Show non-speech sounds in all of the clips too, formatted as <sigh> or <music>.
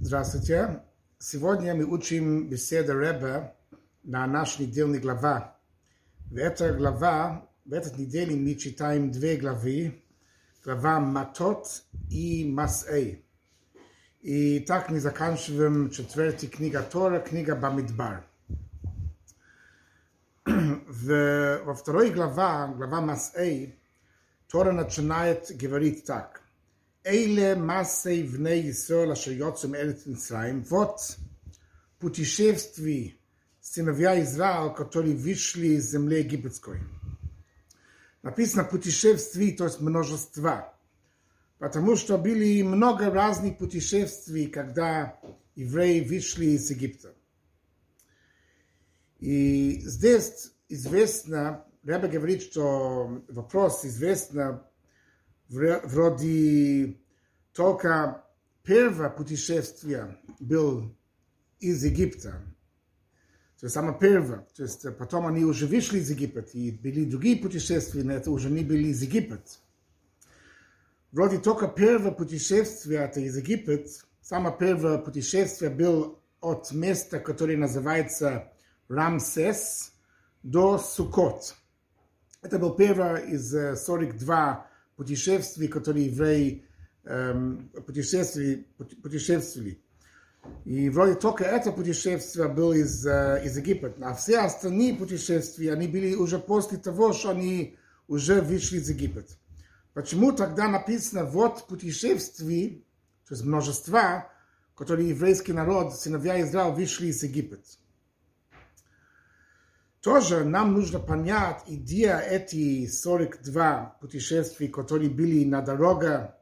Здравствуйте. Сегодня мы учим беседы Рэба на наш недельный глава. В этой глава, в этой неделе мы читаем две главы. Глава Матот и Масэй. И так мы заканчиваем четвертая книга Тора, книга Бамидбар. В, во второй глава, глава Масэй, Тора начинает говорить так. Эйле массей вне Исраэля шайотцем Эрец Митсраим. Вот путешествие сыновья Израиля, которые вышли из земли египетской. Написано путешествие, то есть множество, Потому что были много разных путешествий, когда евреи вышли из Египта. И здесь известно, Ряба говорит, что вопрос известно вроде только первое путешествие был из Египта. То есть самое первое. То есть потом они уже вышли из Египта, и были другие путешествия, но это уже не были из Египта. Вроде только первое путешествие это из Египта. Самое первое путешествие было от места, которое называется Рамсес, до Сукот. Это был первое из 42 путешествий, которые евреи эм, путешествовали, путешествовали. И вроде только это путешествие было из, э, из Египта. А все остальные путешествия, они были уже после того, что они уже вышли из Египта. Почему тогда написано вот путешествий, то есть множества, которые еврейский народ, сыновья Израиля, вышли из Египта? Тоже нам нужно понять идея эти 42 путешествий, которые были на дороге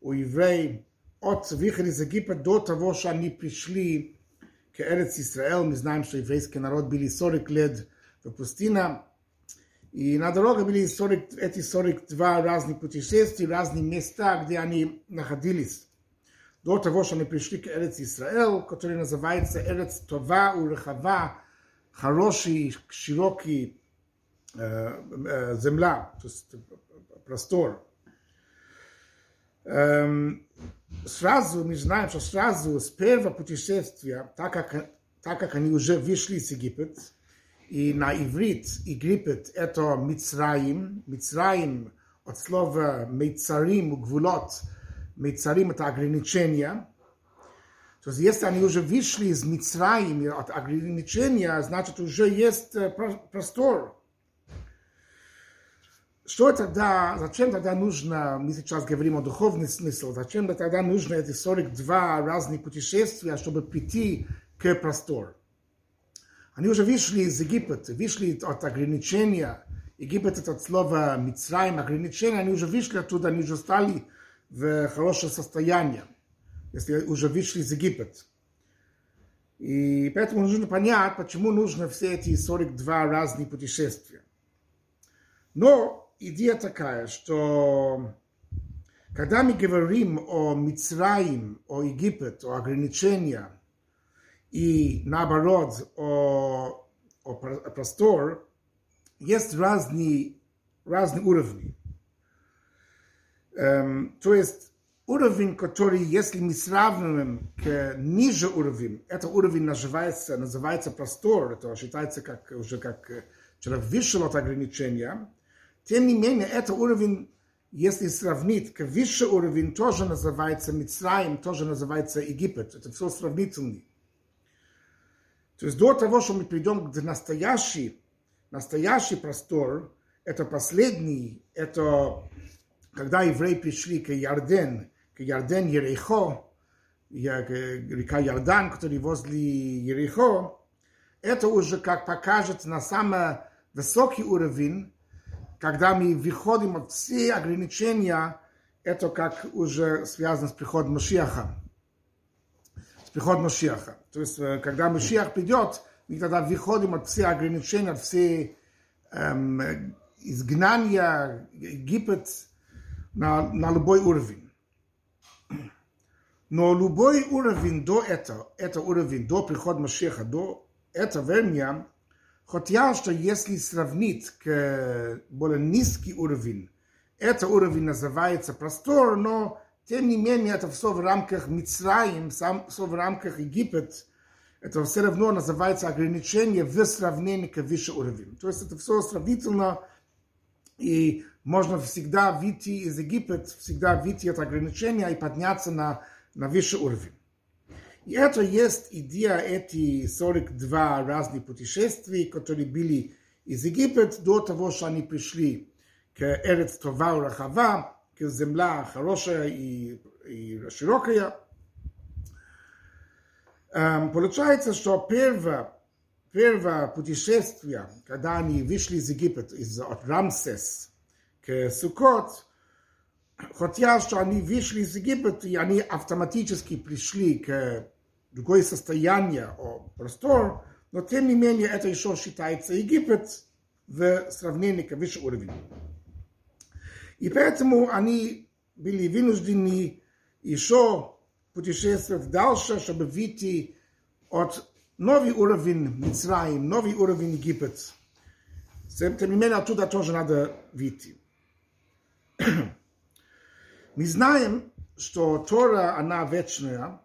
у евреев от выхода из Египта до того, что они пришли к Эрец Израиль. Мы знаем, что еврейский народ были 40 лет в пустыне. И на дороге были 40, эти 42 разных путешествия, разные места, где они находились. До того, что они пришли к Эрец Израиль, который называется Эрец Това у Рехава, хороший, широкий э, э, земля, то есть простор. Эм, сразу мы знаем, что сразу с первого путешествия, так как, так как они уже вышли из Египет, и на иврит Египет это Мицраим, Мицраим от слова Мейцарим, гвулот, Мейцарим это ограничения, то есть, если они уже вышли из Мицраим от ограничения, значит, уже есть простор. Что тогда, зачем тогда нужно, мы сейчас говорим о духовном смысле, зачем тогда нужно эти 42 разных путешествия, чтобы прийти к простору? Они уже вышли из Египта, вышли от ограничения. Египет это от слова Мицраим, ограничения, они уже вышли оттуда, они уже стали в хорошее состояние если уже вышли из Египта. И поэтому нужно понять, почему нужно все эти 42 разные путешествия. Но идея такая, что когда мы говорим о Мицраим, о Египет, о ограничениях, и наоборот о, о простор, есть разные, разные уровни. Эм, то есть уровень, который, если мы сравниваем к ниже уровень, это уровень называется, называется простор, это считается как, уже как человек вышел от ограничения, тем не менее, это уровень, если сравнить к выше уровень, тоже называется Мицраим, тоже называется Египет. Это все сравнительно. То есть до того, что мы придем к настоящий, настоящий простор, это последний, это когда евреи пришли к Ярден, Ярден Ерехо, река Ярдан, который возле Ерехо, это уже как покажет на самый высокий уровень, когда мы выходим от все ограничения, это как уже связано с приходом Машиаха. С приходом Машиаха. То есть, когда Машиах придет, мы тогда выходим от всех ограничений, от всех эм, изгнания Египет на, на любой уровень. Но любой уровень до этого, это уровень до прихода Машеха, до этого времени, хотя что если сравнить к более низкий уровень, это уровень называется простор, но тем не менее, это все в рамках Мицраим, все в рамках Египет, это все равно называется ограничение в сравнении к выше уровню. То есть это все сравнительно, и можно всегда выйти из Египет, всегда выйти от ограничения и подняться на, на выше уровень. И это есть идея эти 42 разных путешествий, которые были из Египет до того, что они пришли к Эрец Това и Рахава, к земля хорошая и, и широкая. Um, получается, что первое, первое путешествие, когда они вышли из Египет, из от Рамсес к Сукот, хотя что они вышли из Египет, и они автоматически пришли к другое состояние, о простор, но тем не менее это еще считается Египет в сравнении к выше уровню. И поэтому они были вынуждены еще путешествовать дальше, чтобы выйти от новый уровень Мицраим, новый уровень Египет. Тем не менее, оттуда тоже надо выйти. <clears throat> Мы знаем, что Тора, она вечная,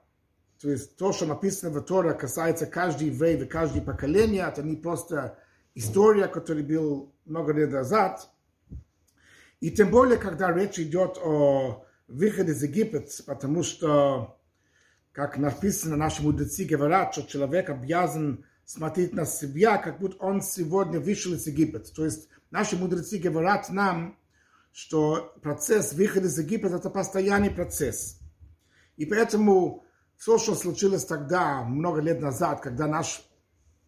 то есть то, что написано в Торе, касается каждый еврей и каждое поколение, это не просто история, которая была много лет назад. И тем более, когда речь идет о выходе из Египет, потому что, как написано, наши мудрецы говорят, что человек обязан смотреть на себя, как будто он сегодня вышел из Египет. То есть наши мудрецы говорят нам, что процесс выхода из Египет – это постоянный процесс. И поэтому все, что случилось тогда, много лет назад, когда наш,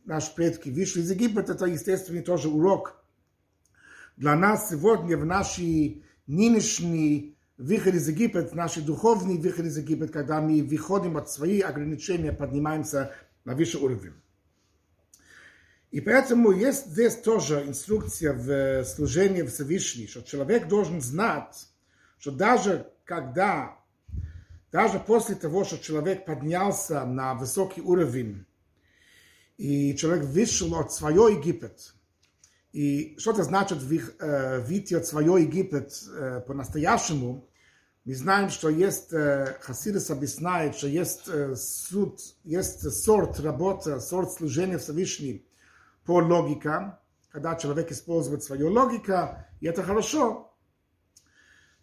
наши предки вышли из Египта, это, естественно, тоже урок для нас сегодня в нашей нынешней выход из Египта, наши духовный выход из Египта, когда мы выходим от своих ограничений, поднимаемся на высший уровень. И поэтому есть здесь тоже инструкция в служении Всевышней, что человек должен знать, что даже когда даже после того, что человек поднялся на высокий уровень, и человек вышел от своего Египет, и что это значит э, выйти от своего Египет э, по-настоящему, мы знаем, что есть, э, Хасидес объясняет, что есть суд, есть сорт работы, сорт служения Всевышней по логике, когда человек использует свою логику, и это хорошо, Um,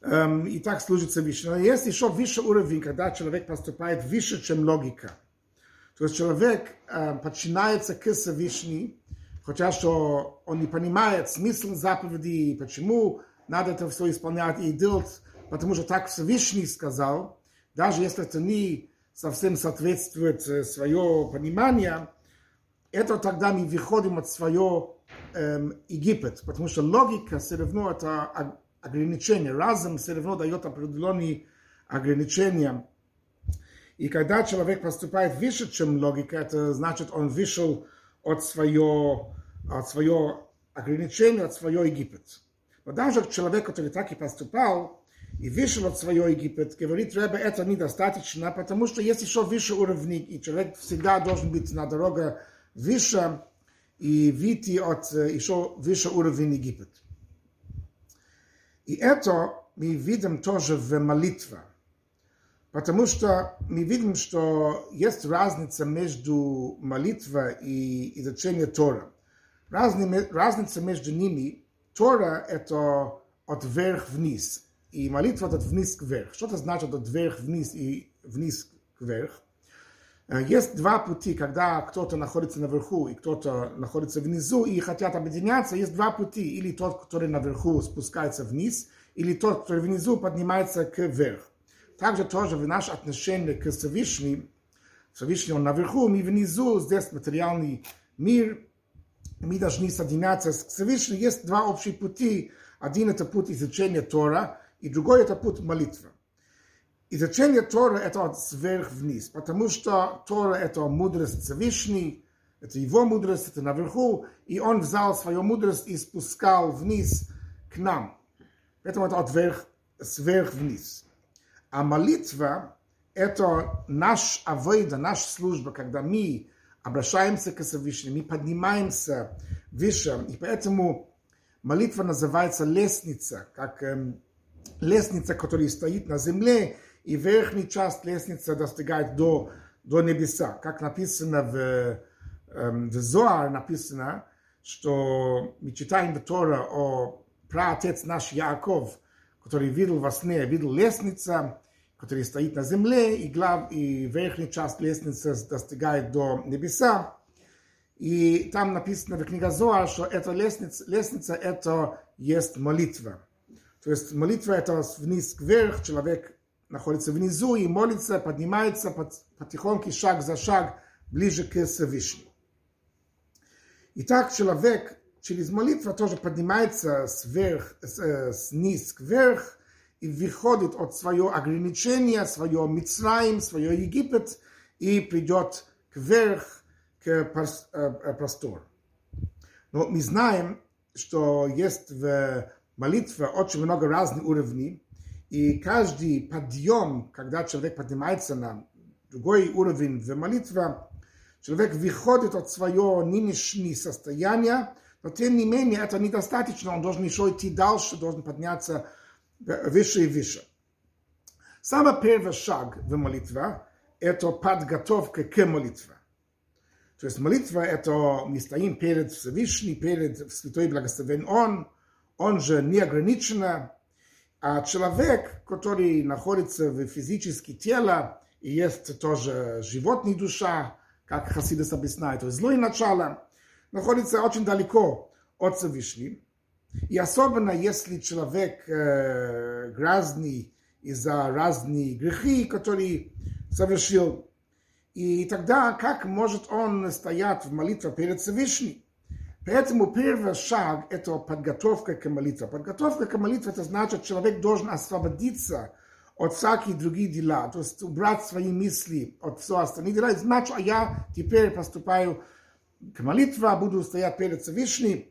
и так служит Всевышний. Но есть еще выше уровень, когда человек поступает выше, чем логика. То есть человек uh, подчиняется к Всевышнему, хотя что он не понимает смысл заповеди, почему надо это все исполнять и делать, потому что так Всевышний сказал, даже если это не совсем соответствует свое понимание, это тогда мы выходим от своего эм, Египет, потому что логика все равно это ограничения. Разум все равно дает определенные ограничения. И когда человек поступает выше, чем логика, это значит, он вышел от своего, от своего ограничения, от своего Египет. Но даже человек, который так и поступал, и вышел от своего Египет, говорит, Ребе, это недостаточно, потому что есть еще выше уровни, и человек всегда должен быть на дороге выше, и выйти от еще выше уровня Египет. И это мы видим тоже в молитве. Потому что мы видим, что есть разница между молитвой и изучением Тора. разница между ними, Тора – это от вверх вниз, и молитва – от вниз к вверх. Что это значит от вверх вниз и вниз к вверх? Есть два пути, когда кто-то находится наверху и кто-то находится внизу и хотят объединяться. Есть два пути. Или тот, который наверху спускается вниз, или тот, который внизу поднимается к вверх. Также тоже в наше отношение к Всевышнему, Всевышний он наверху, мы внизу, здесь материальный мир, мы должны соединяться с Всевышним. Есть два общие пути. Один это путь изучения Тора, и другой это путь молитвы. Изучение Тора – это сверх вниз, потому что Тора – это мудрость Всевышней, это его мудрость, это наверху, и он взял свою мудрость и спускал вниз к нам. Поэтому это от сверх вниз. А молитва – это наш авойда, наша служба, когда мы обращаемся к Всевышнему, мы поднимаемся выше, и поэтому молитва называется лестница, как эм, лестница, которая стоит на земле, и верхняя часть лестницы достигает до, до небеса. Как написано в, эм, в Зоар, написано, что мы читаем в Тора о праотец наш Яков, который видел во сне, видел лестница, который стоит на земле, и, глав, и верхняя часть лестницы достигает до небеса. И там написано в книге Зоар, что эта лестница, лестница это есть молитва. То есть молитва это вниз вверх, человек находится внизу и молится, поднимается потихоньку, шаг за шаг, ближе к Всевышнему. Итак, человек через молитву тоже поднимается сверх, низ вверх и выходит от своего ограничения, своего Мицраим, своего Египет и придет вверх к простору. Но мы знаем, что есть в молитве очень много разных уровней, и каждый подъем, когда человек поднимается на другой уровень в молитве, человек выходит от своего нынешнего состояния, но тем не менее это недостаточно, он должен еще идти дальше, должен подняться выше и выше. Самый первый шаг в молитве – это подготовка к молитве. То есть молитва – это мы стоим перед Всевышним, перед Святой Благословен Он, Он же неограниченно, а человек, который находится в физическом теле, и есть тоже животная душа, как Хасидас объясняет, то есть злое начало, находится очень далеко от Всевышнего. И особенно если человек э, грязный из-за разных грехи, которые совершил, и тогда как может он стоять в молитве перед Всевышним? Поэтому первый шаг – это подготовка к молитве. Подготовка к молитве – это значит, человек должен освободиться от всяких других дела, то есть убрать свои мысли от всего остальных дела. Значит, а я теперь поступаю к молитве, буду стоять перед Всевышним,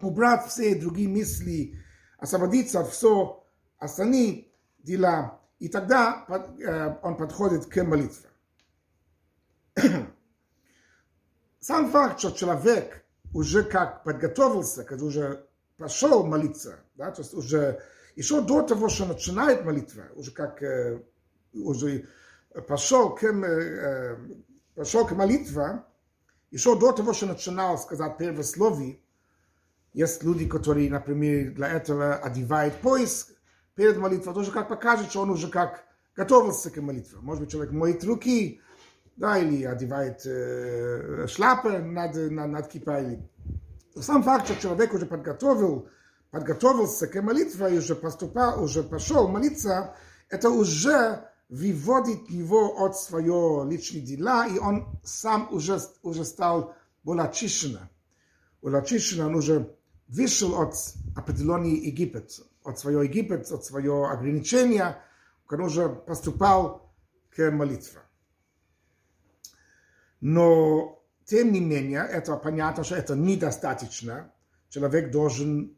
убрать все другие мысли, освободиться от всего остальных дела. И тогда он подходит к молитве. <clears throat> Сам факт, что человек уже как подготовился, когда уже пошел молиться, да, то есть уже еще до того, что начинает молитва, уже как э, уже пошел к, э, пошел к молитве, еще до того, что начинал сказать первое слово, есть люди, которые, например, для этого одевают пояс перед молитвой, тоже как покажет, что он уже как готовился к молитве. Может быть, человек моет руки, да, или одевает э, шляпы над, над, над кипой. Сам факт, что человек уже подготовил, подготовился к молитве уже поступал, уже пошел молиться, это уже выводит его от своего личного дела, и он сам уже, уже стал более очищенным. Более очищенным, он уже вышел от определенный Египет, от своего Египет, от своего ограничения, он уже поступал к молитве. Но, тем не менее, это понятно, что это недостаточно. Человек должен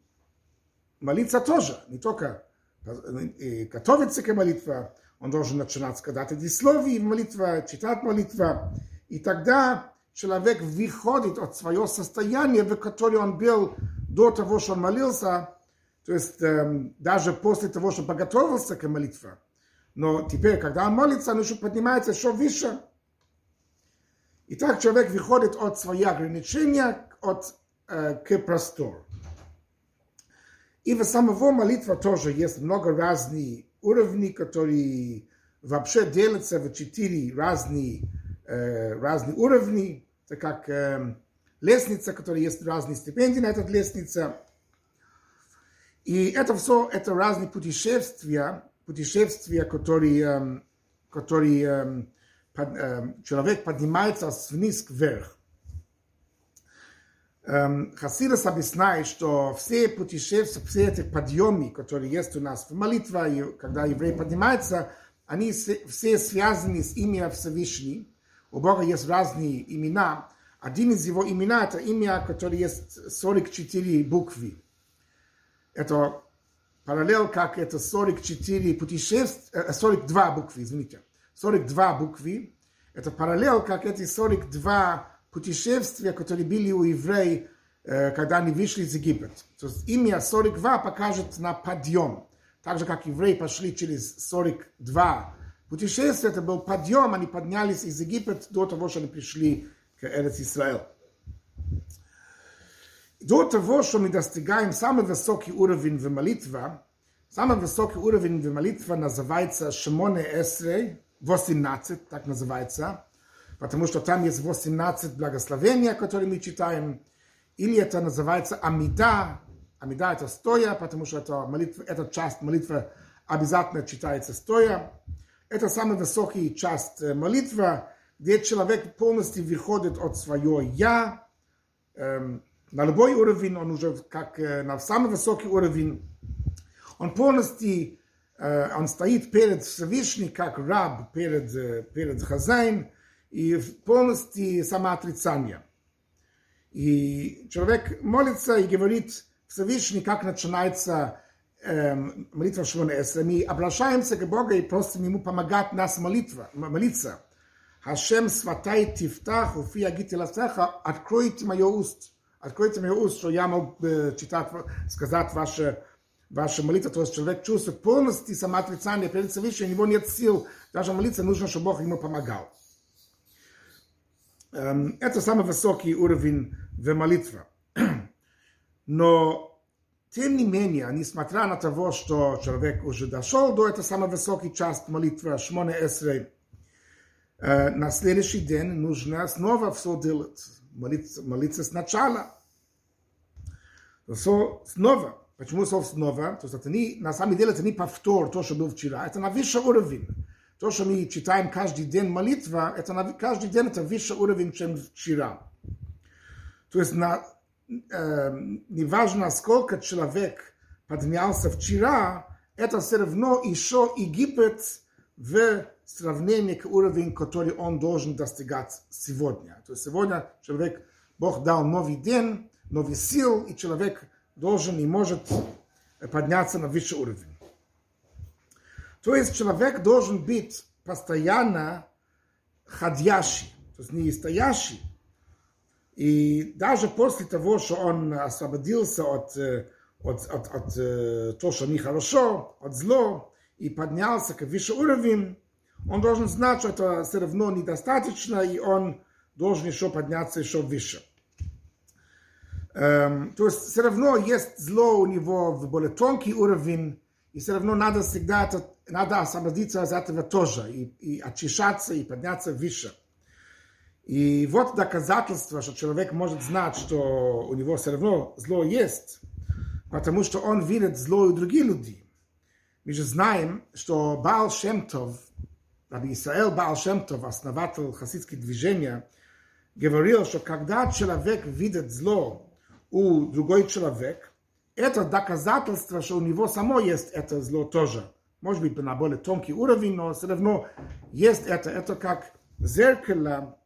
молиться тоже, не только готовиться к молитве, он должен начинать сказать эти слова в молитве, читать молитву, и тогда человек выходит от своего состояния, в котором он был до того, что он молился, то есть эм, даже после того, что подготовился к молитве. Но теперь, когда он молится, он еще поднимается еще выше – и так человек выходит от своих ограничений от, э, к простору. И в самого молитва тоже есть много разных уровней, которые вообще делятся в четыре разные, э, разные уровни. Это как э, лестница, которая есть разные стипендии на этой лестнице. И это все, это разные путешествия, путешествия, которые, э, которые э, человек поднимается вниз вверх. Хасидас объясняет, что все путешествия, все эти подъемы, которые есть у нас в молитве, когда еврей поднимается, они все связаны с именем Всевышнего. У Бога есть разные имена. Один из его имена – это имя, которое есть 44 буквы. Это параллел, как это 44 путешествия, 42 буквы, извините. 42 буквы. Это параллел, как эти 42 путешествия, которые были у евреев, э, когда они вышли из Египта. То есть имя 42 покажет на подъем. Так же, как евреи пошли через 42 Путешествие это был подъем, они поднялись из Египта до того, что они пришли к Эрец Израиль. До того, что мы достигаем самый высокий уровень в молитве, самый высокий уровень в молитве называется Шимоне Эсрей, 18, так называется, потому что там есть 18 благословения, которые мы читаем, или это называется Амида, Амида это стоя, потому что это молитва, эта часть молитвы обязательно читается стоя. Это самый высокий часть молитвы, где человек полностью выходит от своего «я», эм, на любой уровень, он уже как на самый высокий уровень, он полностью, он стоит перед Всевышним, как раб перед, перед хозяин, и полностью самоотрицание. И человек молится и говорит Всевышний, как начинается эм, молитва Шмона Эсра. Мы обращаемся к Богу и просим Ему помогать нас молитва, молиться. Хашем сватай тифтах, уфи агити ласеха, откройте мое уст. Откройте мое уст, что я мог э, читать, сказать ваше, ваша молитва, то есть человек чувствует полностью самоотрицание перед Всевышним, у него нет сил даже молиться, нужно, чтобы Бог ему помогал. Эм, это самый высокий уровень в молитве. <clears throat> Но, тем не менее, несмотря на того, что человек уже дошел до этой самой высокой части молитвы, Шмоне Эсрей, э, на следующий день нужно снова все делать, молиться, молиться сначала. So, снова. Почему снова? То есть это не, на самом деле это не повтор то, что был вчера, это на высший уровень. То, что мы читаем каждый день молитва, это на, каждый день это выше уровень, чем вчера. То есть на, э, неважно, сколько человек поднялся вчера, это все равно еще Египет в сравнении к уровню, который он должен достигать сегодня. То есть сегодня человек, Бог дал новый день, новый сил, и человек должен и может подняться на высший уровень. То есть человек должен быть постоянно ходящий, то есть не стоящий. И даже после того, что он освободился от, от, от, от, от того, что нехорошо, от зло, и поднялся к выше уровень, он должен знать, что это все равно недостаточно, и он должен еще подняться еще выше. Эм, то есть все равно есть зло у него в более тонкий уровень, и все равно надо всегда это надо освободиться от этого тоже, и, и очищаться, и подняться выше. И вот доказательство, что человек может знать, что у него все равно зло есть, потому что он видит зло у других людей. Мы же знаем, что Баал Шемтов, Раби Исраэл Баал Шемтов, основатель хасидских движения, говорил, что когда человек видит зло у другой человек, это доказательство, что у него само есть это зло тоже – может быть, на более тонкий уровень, но все равно есть это. Это как зеркало,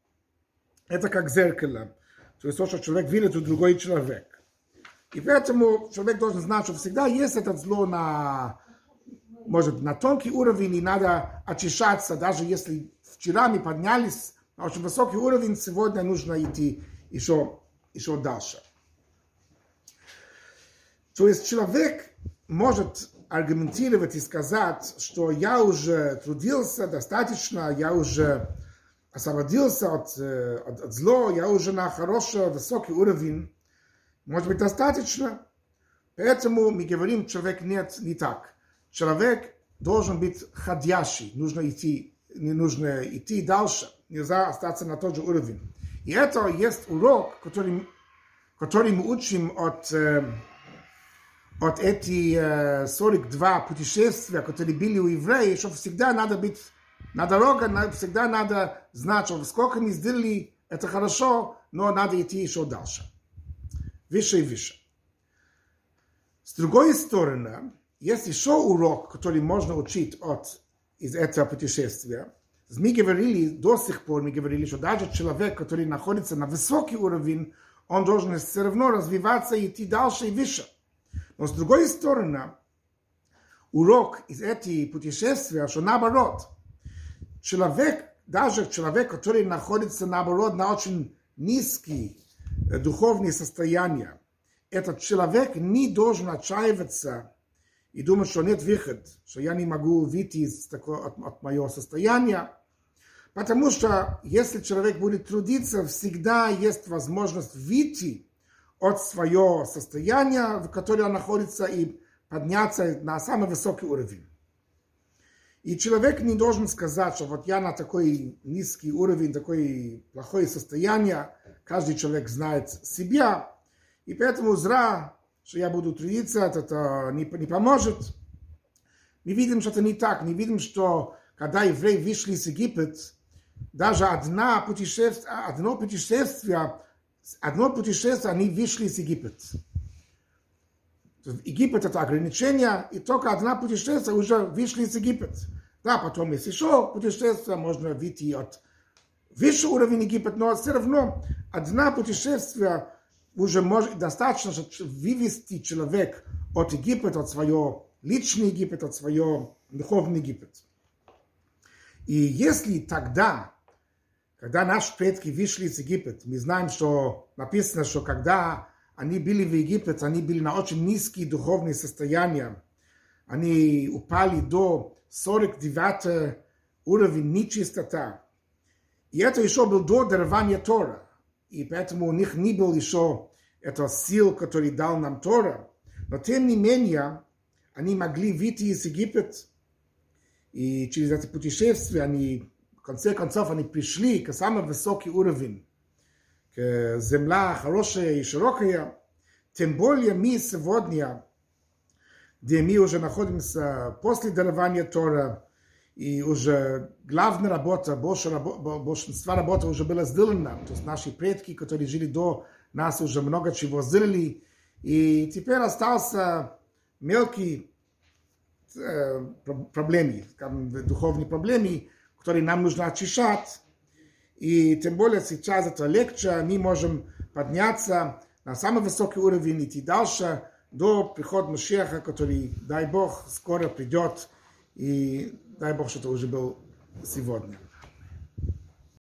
это как зеркало. То есть то, что человек видит у другой человек. И поэтому человек должен знать, что всегда есть это зло на, может, на тонкий уровень, и надо очищаться, даже если вчера мы поднялись на очень высокий уровень, сегодня нужно идти еще, еще дальше. То есть человек может аргументировать и сказать, что я уже трудился достаточно, я уже освободился от, э, от, от зла, я уже на хороший, высокий уровень, может быть, достаточно. Поэтому мы говорим, человек нет, не так. Человек должен быть ходящий, нужно идти, не нужно идти дальше, нельзя остаться на тот же уровень. И это есть урок, который, который мы учим от от эти э, 42 путешествия, которые были у евреев, что всегда надо быть на дороге, всегда надо знать, что сколько мы сделали, это хорошо, но надо идти еще дальше. Выше и выше. С другой стороны, есть еще урок, который можно учить от, из этого путешествия. Мы говорили до сих пор, мы говорили, что даже человек, который находится на высокий уровень, он должен все равно развиваться и идти дальше и выше. Но с другой стороны, урок из этих путешествия, что наоборот, человек, даже человек, который находится наоборот на очень низкие духовные состояния, этот человек не должен отчаиваться и думать, что нет выхода, что я не могу выйти из такого, от, от моего состояния. Потому что если человек будет трудиться, всегда есть возможность выйти от своего состояния, в котором он находится, и подняться на самый высокий уровень. И человек не должен сказать, что вот я на такой низкий уровень, такое плохое состояние. Каждый человек знает себя. И поэтому зря, что я буду трудиться, это не, не поможет. Мы видим, что это не так. Мы видим, что когда евреи вышли из Египет, даже одна путешествие, одно путешествие, одно путешествие они вышли из Египет. Египет это ограничение, и только одна путешествие уже вышли из Египет. Да, потом есть еще путешествие, можно выйти от высшего уровня Египет, но все равно одна путешествие уже может достаточно, чтобы вывести человек от Египета, от своего личного Египет, от своего духовного Египет. И если тогда, когда наши предки вышли из Египет, мы знаем, что написано, что когда они были в Египте, они были на очень низкие духовные состояния. Они упали до 49 уровня нечистота. И это еще был до дарования Тора. И поэтому у них не был еще это сил, который дал нам Тора. Но тем не менее, они могли выйти из Египта. И через это путешествие они, конце концов, они пришли к самому высокому уровню земля хорошая и широкая, тем более мы сегодня, где мы уже находимся после дарования Тора, и уже главная работа, больше, большинство работы уже была сделана. То есть наши предки, которые жили до нас, уже много чего сделали. И теперь остался мелкий э, проблемы, духовные проблемы, которые нам нужно очищать. И тем более сейчас это легче, мы можем подняться на самый высокий уровень, идти дальше до прихода Машеха, который, дай Бог, скоро придет, и дай Бог, что это уже был сегодня.